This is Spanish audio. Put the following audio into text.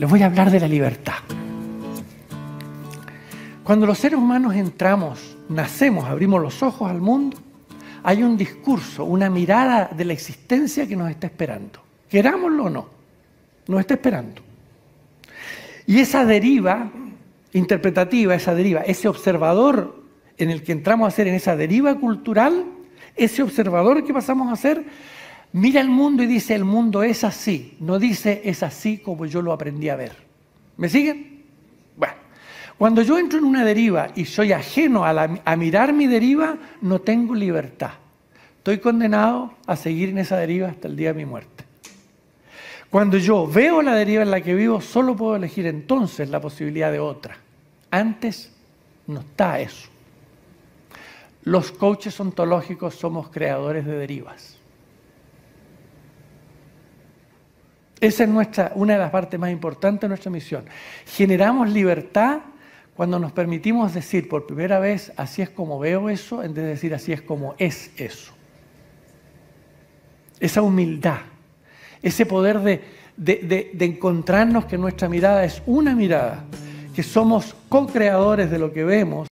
les voy a hablar de la libertad. Cuando los seres humanos entramos, nacemos, abrimos los ojos al mundo, hay un discurso, una mirada de la existencia que nos está esperando. Querámoslo o no, nos está esperando. Y esa deriva interpretativa, esa deriva, ese observador en el que entramos a ser en esa deriva cultural, ese observador que pasamos a ser, mira el mundo y dice, el mundo es así, no dice es así como yo lo aprendí a ver. ¿Me siguen? Bueno, cuando yo entro en una deriva y soy ajeno a, mirar mi deriva, no tengo libertad. Estoy condenado a seguir en esa deriva hasta el día de mi muerte. Cuando yo veo la deriva en la que vivo, solo puedo elegir entonces la posibilidad de otra. Antes no está eso. Los coaches ontológicos somos creadores de derivas. Esa es nuestra, una de las partes más importantes de nuestra misión. Generamos libertad cuando nos permitimos decir por primera vez, así es como veo eso, en vez de decir, así es como es eso. Esa humildad, ese poder de, de, de encontrarnos que nuestra mirada es una mirada, que somos co-creadores de lo que vemos